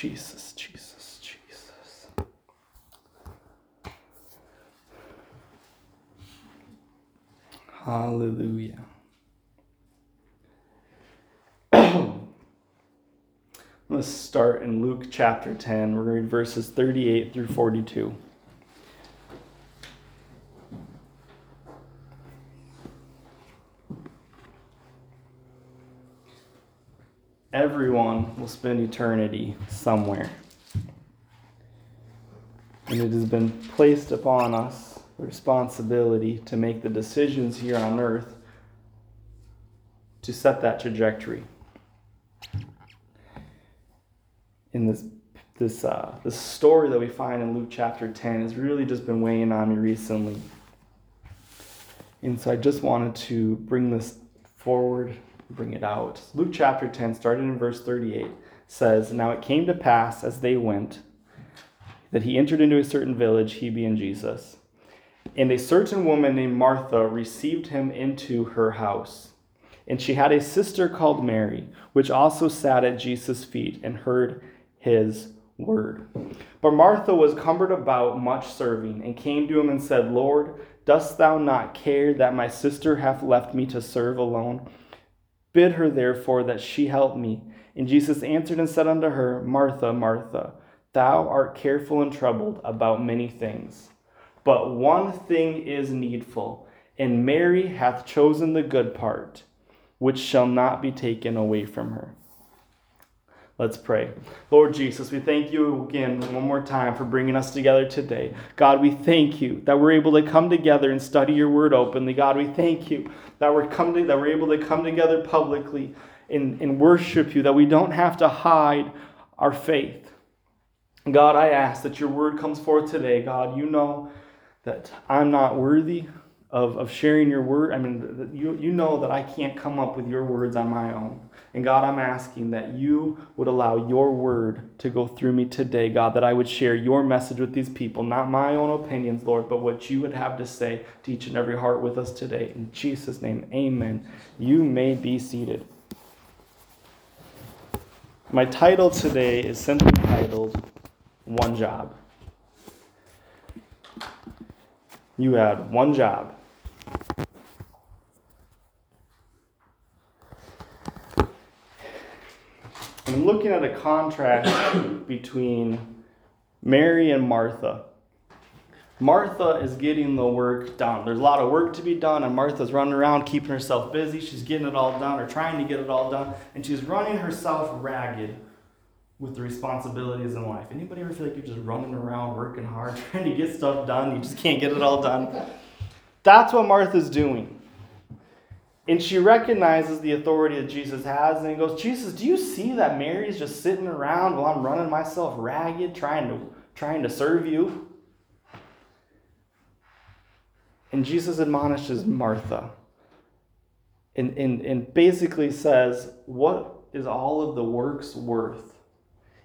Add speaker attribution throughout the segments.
Speaker 1: Jesus, Jesus, Jesus. Hallelujah. Let's start in Luke chapter 10. We're going to read verses 38 through 42. Everyone will spend eternity somewhere. And it has been placed upon us the responsibility to make the decisions here on earth to set that trajectory. In this this uh, this story that we find in Luke chapter 10 has really just been weighing on me recently. And so I just wanted to bring this forward bring it out. Luke chapter 10, starting in verse 38, says, Now it came to pass as they went that he entered into a certain village, he being Jesus. And a certain woman named Martha received him into her house. And she had a sister called Mary, which also sat at Jesus' feet and heard his word. But Martha was cumbered about much serving, and came to him and said, Lord, dost thou not care that my sister hath left me to serve alone? Bid her therefore that she help me. And Jesus answered and said unto her, Martha, Martha, thou art careful and troubled about many things. But one thing is needful, and Mary hath chosen the good part, which shall not be taken away from her. Let's pray. Lord Jesus, we thank you again one more time for bringing us together today. God, we thank you that we're able to come together and study your word openly. God, we thank you that we're, come to, that we're able to come together publicly and, and worship you, that we don't have to hide our faith. God, I ask that your word comes forth today. God, you know that I'm not worthy of, of sharing your word. I mean, you, you know that I can't come up with your words on my own. And God, I'm asking that you would allow your word to go through me today, God, that I would share your message with these people, not my own opinions, Lord, but what you would have to say to each and every heart with us today. In Jesus' name, amen. You may be seated. My title today is simply titled One Job. You had one job. Looking at a contrast between Mary and Martha. Martha is getting the work done. There's a lot of work to be done, and Martha's running around keeping herself busy. She's getting it all done or trying to get it all done, and she's running herself ragged with the responsibilities in life. Anybody ever feel like you're just running around working hard, trying to get stuff done, you just can't get it all done? That's what Martha's doing. And she recognizes the authority that Jesus has and goes, Jesus, do you see that Mary's just sitting around while I'm running myself ragged trying to trying to serve you? And Jesus admonishes Martha and, and, and basically says, What is all of the works worth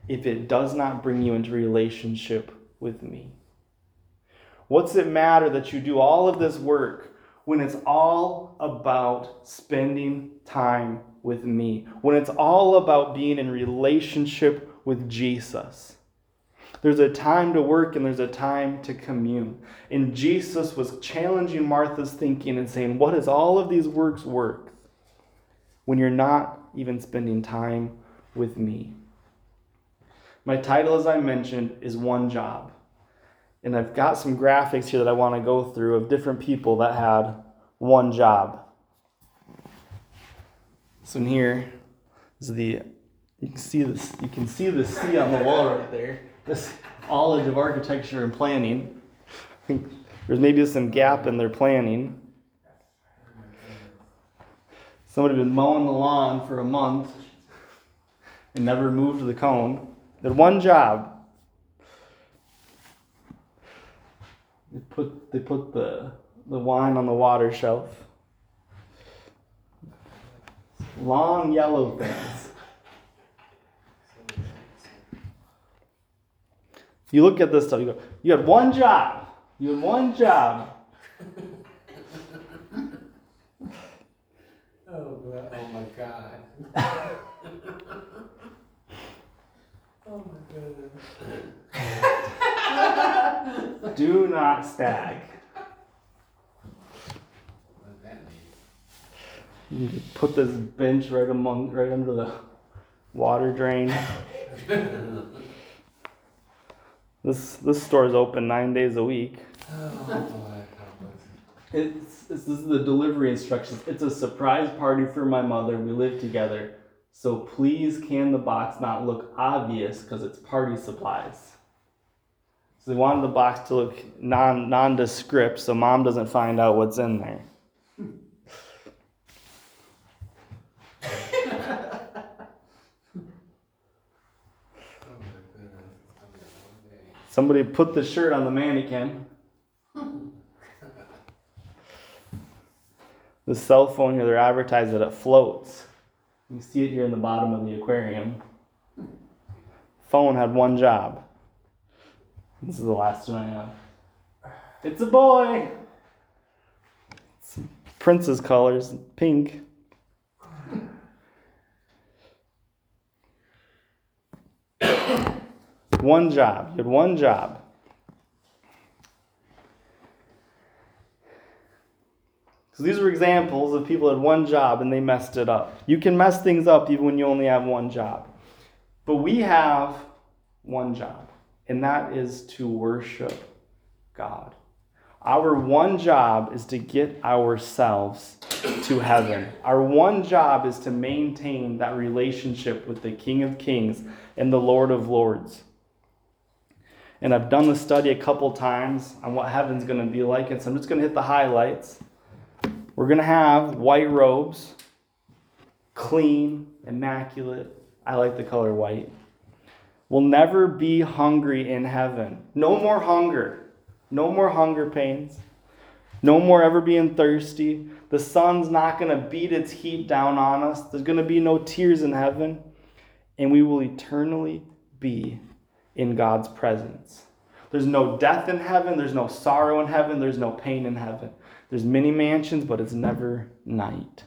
Speaker 1: if it does not bring you into relationship with me? What's it matter that you do all of this work when it's all about spending time with me? When it's all about being in relationship with Jesus? There's a time to work and there's a time to commune. And Jesus was challenging Martha's thinking and saying, What is all of these works worth when you're not even spending time with me? My title, as I mentioned, is One Job. And I've got some graphics here that I want to go through of different people that had one job. So in here is the you can see this you can see the sea on the wall right there this knowledge of architecture and planning. There's maybe some gap in their planning. Somebody been mowing the lawn for a month and never moved the cone. They had one job. They put they put the the wine on the water shelf. Long yellow things. You look at this stuff, you go, you had one job. You had one job.
Speaker 2: oh, oh my God. oh my God.
Speaker 1: Do not stag. You need to put this bench right among, right under the water drain. this this store is open nine days a week. It's, this is the delivery instructions. It's a surprise party for my mother. We live together. So please can the box not look obvious because it's party supplies. So they wanted the box to look non nondescript so mom doesn't find out what's in there. Somebody put the shirt on the mannequin. the cell phone here, they're advertised that it floats. You see it here in the bottom of the aquarium. Phone had one job. This is the last one I have. It's a boy. It's Prince's colors, pink. one job. You had one job. So these are examples of people had one job and they messed it up. You can mess things up even when you only have one job. But we have one job, and that is to worship God. Our one job is to get ourselves to heaven. Our one job is to maintain that relationship with the King of Kings and the Lord of Lords. And I've done the study a couple times on what heaven's going to be like, and so I'm just going to hit the highlights. We're going to have white robes, clean, immaculate. I like the color white. We'll never be hungry in heaven. No more hunger. No more hunger pains. No more ever being thirsty. The sun's not going to beat its heat down on us. There's going to be no tears in heaven. And we will eternally be in God's presence. There's no death in heaven. There's no sorrow in heaven. There's no pain in heaven. There's many mansions, but it's never night.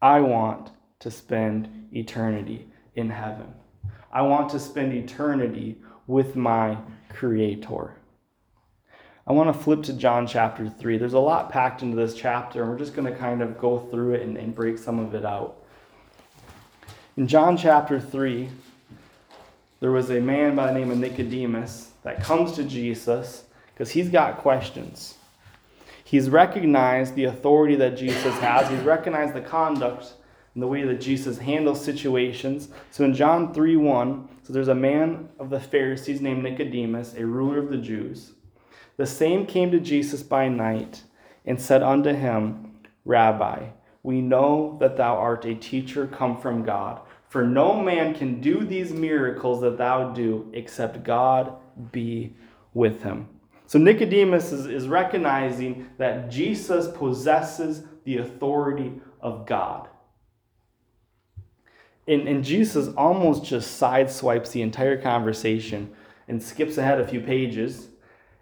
Speaker 1: I want to spend eternity in heaven. I want to spend eternity with my Creator. I want to flip to John chapter 3. There's a lot packed into this chapter, and we're just going to kind of go through it and, and break some of it out. In John chapter 3, there was a man by the name of Nicodemus that comes to Jesus because he's got questions. He's recognized the authority that Jesus has. He's recognized the conduct and the way that Jesus handles situations. So in John 3 1, so there's a man of the Pharisees named Nicodemus, a ruler of the Jews. The same came to Jesus by night and said unto him, Rabbi, we know that thou art a teacher come from God. For no man can do these miracles that thou do except God be with him. So Nicodemus is, is recognizing that Jesus possesses the authority of God. And, and Jesus almost just sideswipes the entire conversation and skips ahead a few pages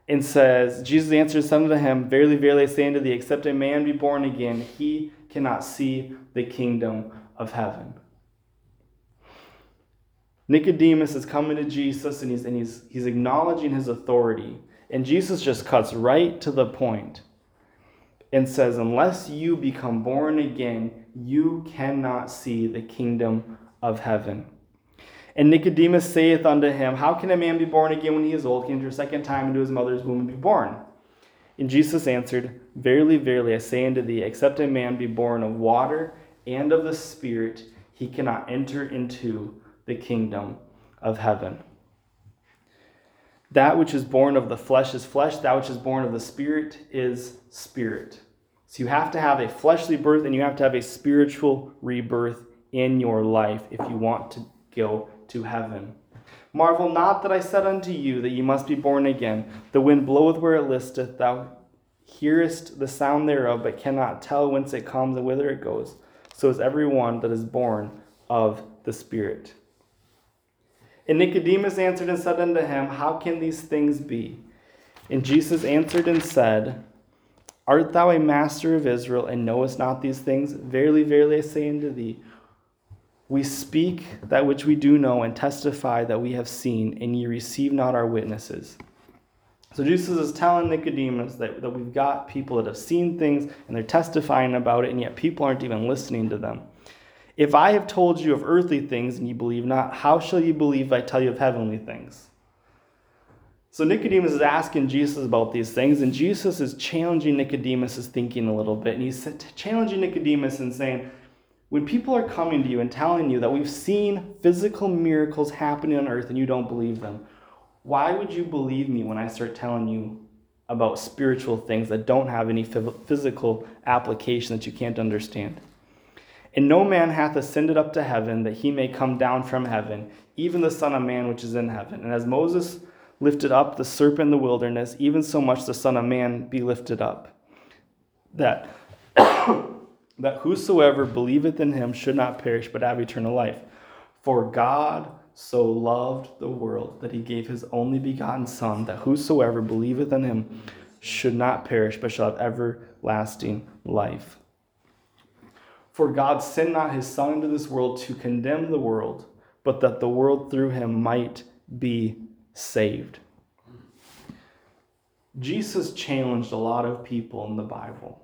Speaker 1: and says, Jesus answers unto him, Verily, verily, I say unto thee, except a man be born again, he cannot see the kingdom of heaven. Nicodemus is coming to Jesus and he's, and he's, he's acknowledging his authority. And Jesus just cuts right to the point and says, Unless you become born again, you cannot see the kingdom of heaven. And Nicodemus saith unto him, How can a man be born again when he is old? Can enter a second time into his mother's womb and be born? And Jesus answered, Verily, verily, I say unto thee, except a man be born of water and of the Spirit, he cannot enter into the kingdom of heaven. That which is born of the flesh is flesh, that which is born of the spirit is spirit. So you have to have a fleshly birth and you have to have a spiritual rebirth in your life if you want to go to heaven. Marvel not that I said unto you that you must be born again. The wind bloweth where it listeth, thou hearest the sound thereof, but cannot tell whence it comes and whither it goes. So is every one that is born of the Spirit. And Nicodemus answered and said unto him, How can these things be? And Jesus answered and said, Art thou a master of Israel, and knowest not these things? Verily, verily, I say unto thee, We speak that which we do know and testify that we have seen, and ye receive not our witnesses. So Jesus is telling Nicodemus that, that we've got people that have seen things and they're testifying about it, and yet people aren't even listening to them. If I have told you of earthly things and ye believe not, how shall ye believe if I tell you of heavenly things? So Nicodemus is asking Jesus about these things, and Jesus is challenging Nicodemus' thinking a little bit. And he's challenging Nicodemus and saying, when people are coming to you and telling you that we've seen physical miracles happening on earth and you don't believe them, why would you believe me when I start telling you about spiritual things that don't have any physical application that you can't understand? And no man hath ascended up to heaven that he may come down from heaven, even the Son of Man which is in heaven. And as Moses lifted up the serpent in the wilderness, even so much the Son of Man be lifted up. That, that whosoever believeth in him should not perish, but have eternal life. For God so loved the world that he gave his only begotten Son, that whosoever believeth in him should not perish, but shall have everlasting life. For God sent not his Son into this world to condemn the world, but that the world through him might be saved. Jesus challenged a lot of people in the Bible.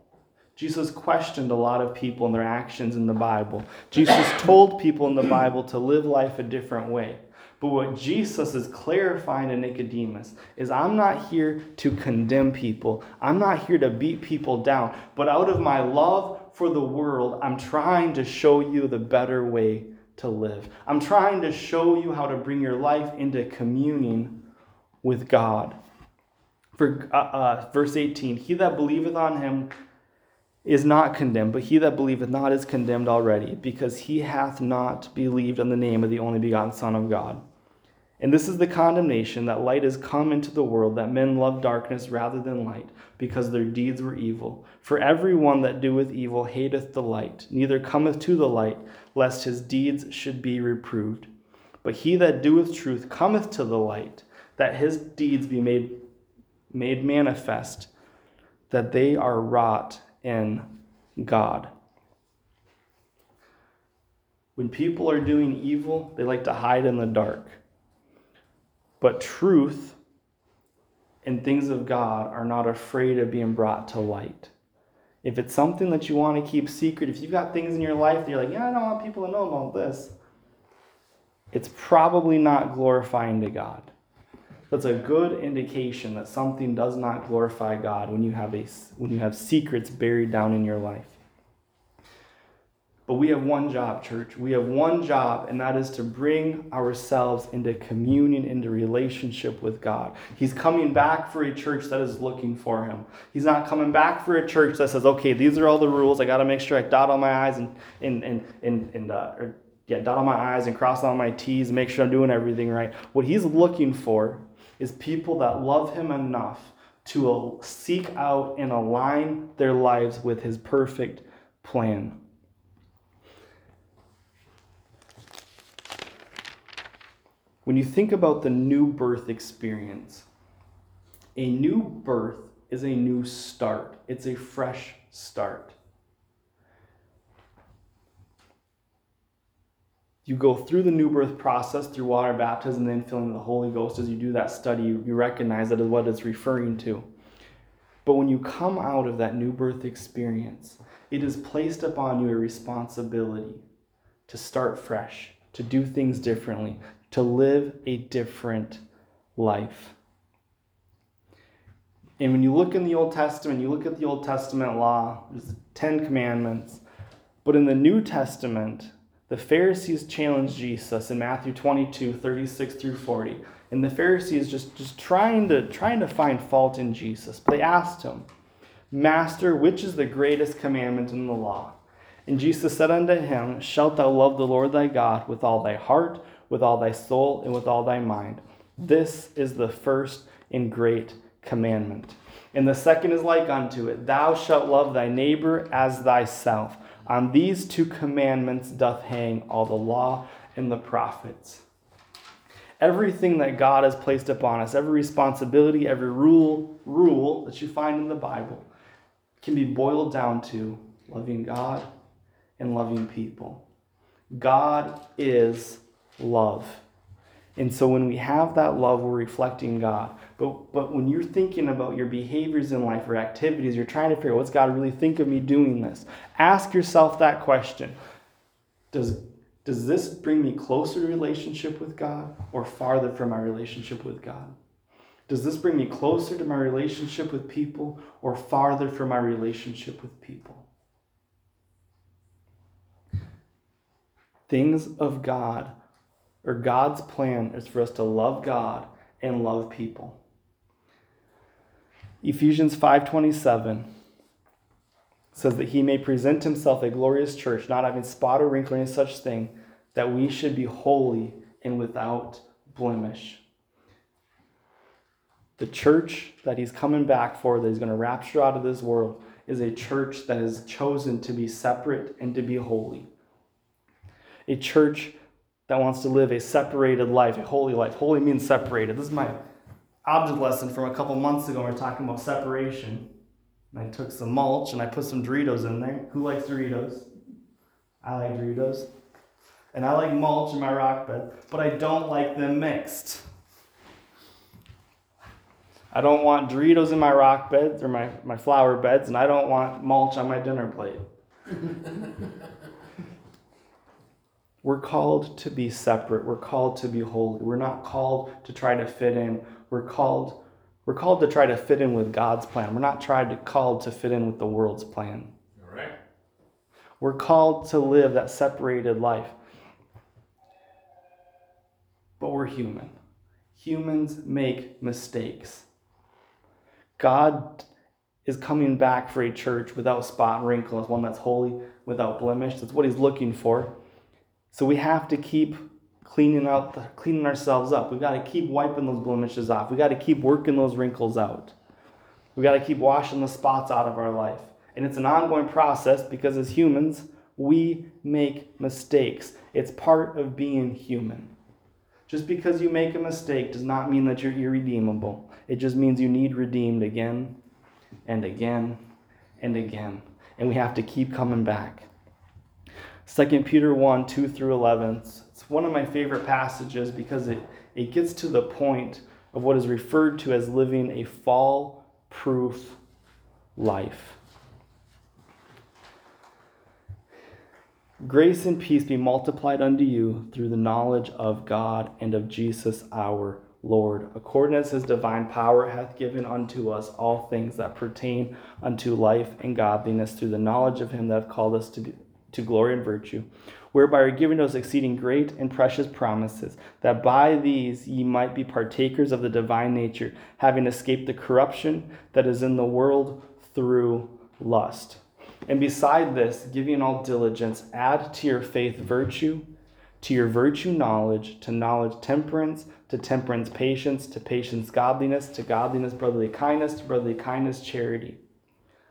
Speaker 1: Jesus questioned a lot of people and their actions in the Bible. Jesus told people in the Bible to live life a different way. But what Jesus is clarifying to Nicodemus is I'm not here to condemn people. I'm not here to beat people down. But out of my love for the world, I'm trying to show you the better way to live. I'm trying to show you how to bring your life into communion with God. For uh, uh, verse 18, he that believeth on him is not condemned, but he that believeth not is condemned already, because he hath not believed on the name of the only begotten Son of God. And this is the condemnation that light is come into the world, that men love darkness rather than light, because their deeds were evil. For every one that doeth evil hateth the light, neither cometh to the light, lest his deeds should be reproved. But he that doeth truth cometh to the light, that his deeds be made, made manifest, that they are wrought in God. When people are doing evil, they like to hide in the dark. But truth and things of God are not afraid of being brought to light. If it's something that you want to keep secret, if you've got things in your life that you're like, yeah, I don't want people to know about this, it's probably not glorifying to God. That's a good indication that something does not glorify God when you have a when you have secrets buried down in your life. But we have one job, church. We have one job, and that is to bring ourselves into communion, into relationship with God. He's coming back for a church that is looking for Him. He's not coming back for a church that says, okay, these are all the rules. I got to make sure I dot all my I's and, and, and, and, and uh, or, yeah, dot all my I's and cross all my T's, make sure I'm doing everything right. What He's looking for is people that love Him enough to seek out and align their lives with His perfect plan. When you think about the new birth experience, a new birth is a new start, it's a fresh start. You go through the new birth process through water baptism and then filling the Holy Ghost. As you do that study, you recognize that is what it's referring to. But when you come out of that new birth experience, it is placed upon you a responsibility to start fresh, to do things differently, to live a different life. And when you look in the Old Testament, you look at the Old Testament law, there's the Ten Commandments. But in the New Testament, the Pharisees challenged Jesus in Matthew 22, 36 through 40. And the Pharisees just, just trying to trying to find fault in Jesus. But they asked him, Master, which is the greatest commandment in the law? And Jesus said unto him, Shalt thou love the Lord thy God with all thy heart, with all thy soul and with all thy mind. This is the first and great commandment. And the second is like unto it Thou shalt love thy neighbor as thyself. On these two commandments doth hang all the law and the prophets. Everything that God has placed upon us, every responsibility, every rule, rule that you find in the Bible, can be boiled down to loving God and loving people. God is love. And so when we have that love, we're reflecting God. But, but when you're thinking about your behaviors in life or activities, you're trying to figure out what's God really think of me doing this. Ask yourself that question. Does, does this bring me closer to relationship with God or farther from my relationship with God? Does this bring me closer to my relationship with people or farther from my relationship with people? Things of God or God's plan is for us to love God and love people. Ephesians 5:27 says that he may present himself a glorious church, not having spot or wrinkle or any such thing, that we should be holy and without blemish. The church that he's coming back for, that he's going to rapture out of this world, is a church that is chosen to be separate and to be holy. A church that wants to live a separated life, a holy life. Holy means separated. This is my object lesson from a couple months ago. We are talking about separation. And I took some mulch and I put some Doritos in there. Who likes Doritos? I like Doritos. And I like mulch in my rock bed, but I don't like them mixed. I don't want Doritos in my rock beds or my, my flower beds, and I don't want mulch on my dinner plate. We're called to be separate. We're called to be holy. We're not called to try to fit in. We're called we're called to try to fit in with God's plan. We're not tried to called to fit in with the world's plan.
Speaker 2: All right.
Speaker 1: We're called to live that separated life. But we're human. Humans make mistakes. God is coming back for a church without spot and wrinkle, as one that's holy, without blemish. That's what he's looking for. So we have to keep cleaning out, cleaning ourselves up. We've got to keep wiping those blemishes off. We've got to keep working those wrinkles out. We've got to keep washing the spots out of our life. And it's an ongoing process because as humans, we make mistakes. It's part of being human. Just because you make a mistake does not mean that you're irredeemable. It just means you need redeemed again and again and again. And we have to keep coming back. 2 Peter 1 2 through 11. It's one of my favorite passages because it, it gets to the point of what is referred to as living a fall proof life. Grace and peace be multiplied unto you through the knowledge of God and of Jesus our Lord, according as his divine power hath given unto us all things that pertain unto life and godliness through the knowledge of him that hath called us to be to glory and virtue, whereby are given those exceeding great and precious promises, that by these ye might be partakers of the divine nature, having escaped the corruption that is in the world through lust. And beside this, giving all diligence, add to your faith virtue, to your virtue knowledge, to knowledge temperance, to temperance patience, to patience godliness, to godliness brotherly kindness, to brotherly kindness charity.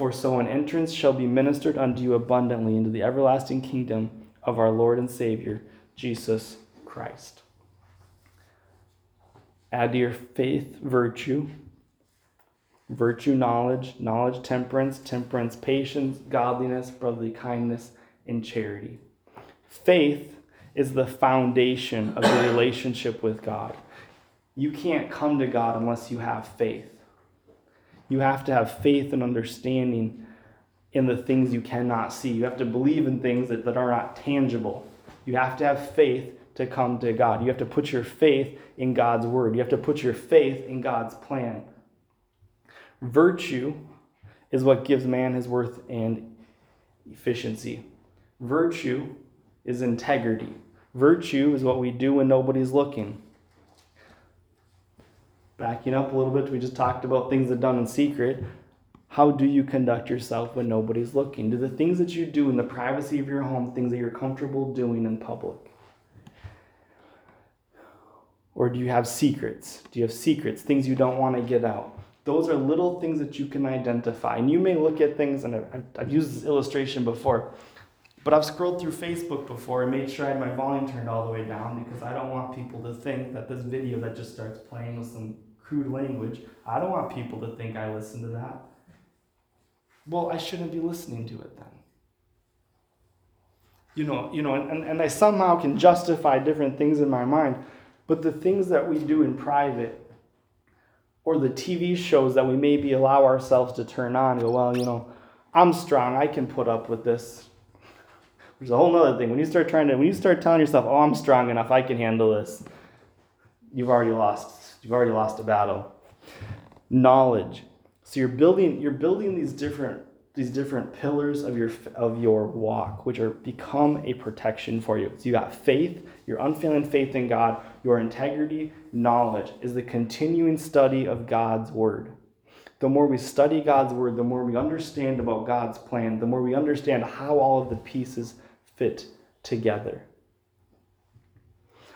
Speaker 1: For so an entrance shall be ministered unto you abundantly into the everlasting kingdom of our Lord and Savior, Jesus Christ. Add to your faith virtue, virtue knowledge, knowledge temperance, temperance patience, godliness, brotherly kindness, and charity. Faith is the foundation of your relationship with God. You can't come to God unless you have faith. You have to have faith and understanding in the things you cannot see. You have to believe in things that, that are not tangible. You have to have faith to come to God. You have to put your faith in God's word. You have to put your faith in God's plan. Virtue is what gives man his worth and efficiency. Virtue is integrity. Virtue is what we do when nobody's looking. Backing up a little bit, we just talked about things that are done in secret. How do you conduct yourself when nobody's looking? Do the things that you do in the privacy of your home things that you're comfortable doing in public? Or do you have secrets? Do you have secrets, things you don't want to get out? Those are little things that you can identify. And you may look at things, and I've, I've used this illustration before, but I've scrolled through Facebook before and made sure I had my volume turned all the way down because I don't want people to think that this video that just starts playing with some crude language, I don't want people to think I listen to that well, I shouldn't be listening to it then. You know, you know, and, and I somehow can justify different things in my mind, but the things that we do in private or the TV shows that we maybe allow ourselves to turn on, go, well, you know, I'm strong, I can put up with this. There's a whole other thing. When you start trying to, when you start telling yourself, oh, I'm strong enough, I can handle this, you've already lost. You've already lost a battle. Knowledge. So you're building you're building these different these different pillars of your of your walk, which are become a protection for you. So you got faith, your unfailing faith in God, your integrity, knowledge is the continuing study of God's word. The more we study God's word, the more we understand about God's plan, the more we understand how all of the pieces fit together.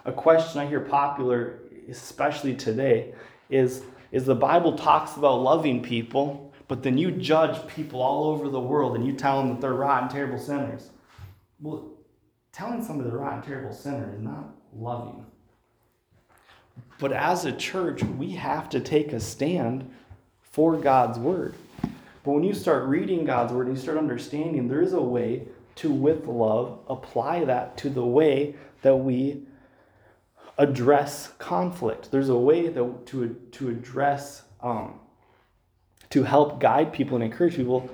Speaker 1: A question I hear popular, especially today, is is the Bible talks about loving people, but then you judge people all over the world and you tell them that they're rotten, terrible sinners. Well, telling somebody they're rotten, terrible sinner is not loving. But as a church, we have to take a stand for God's word. But when you start reading God's word and you start understanding, there is a way to, with love, apply that to the way that we address conflict. There's a way that, to, to address, um, to help guide people and encourage people,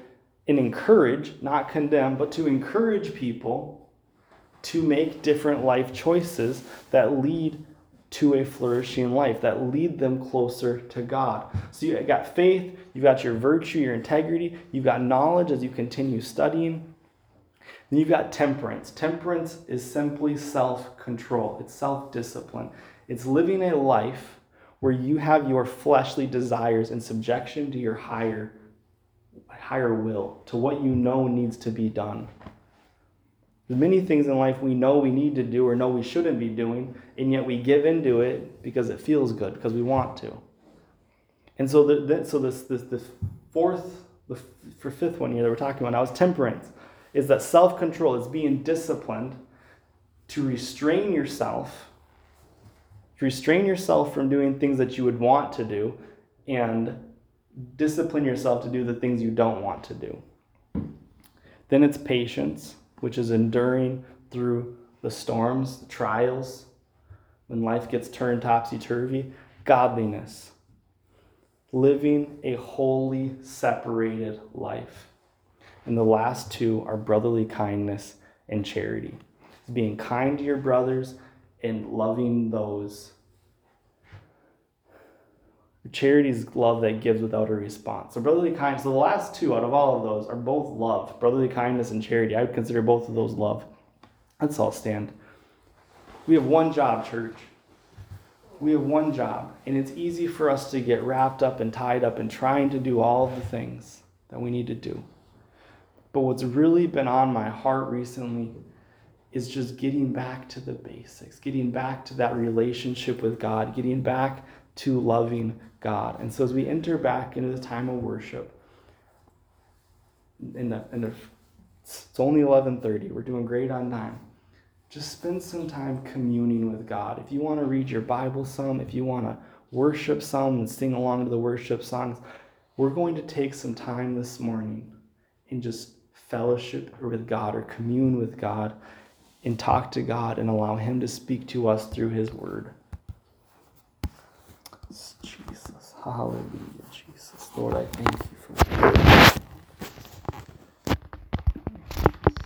Speaker 1: and encourage, not condemn, but to encourage people to make different life choices that lead to a flourishing life, that lead them closer to God. So you got faith, you've got your virtue, your integrity, you've got knowledge as you continue studying, then you've got temperance. Temperance is simply self control, it's self discipline. It's living a life where you have your fleshly desires in subjection to your higher, higher will, to what you know needs to be done. There's many things in life we know we need to do or know we shouldn't be doing, and yet we give into it because it feels good, because we want to. And so, the, the, so this, this, this fourth, the for fifth one here that we're talking about now is temperance is that self control is being disciplined to restrain yourself, to restrain yourself from doing things that you would want to do, and discipline yourself to do the things you don't want to do. Then it's patience, which is enduring through the storms, the trials, when life gets turned topsy turvy. Godliness, living a holy, separated life. And the last two are brotherly kindness and charity. It's being kind to your brothers and loving those. Charity is love that gives without a response. So brotherly kindness, so the last two out of all of those are both love. Brotherly kindness and charity. I would consider both of those love. Let's all stand. We have one job, church. We have one job. And it's easy for us to get wrapped up and tied up in trying to do all the things that we need to do. But what's really been on my heart recently is just getting back to the basics, getting back to that relationship with God, getting back to loving God. And so as we enter back into the time of worship, in the, in the, it's only 11:30. We're doing great on time. Just spend some time communing with God. If you want to read your Bible some, if you want to worship some and sing along to the worship songs, we're going to take some time this morning and just fellowship with God or commune with God and talk to God and allow Him to speak to us through His Word. Jesus. Hallelujah, Jesus. Lord, I thank you.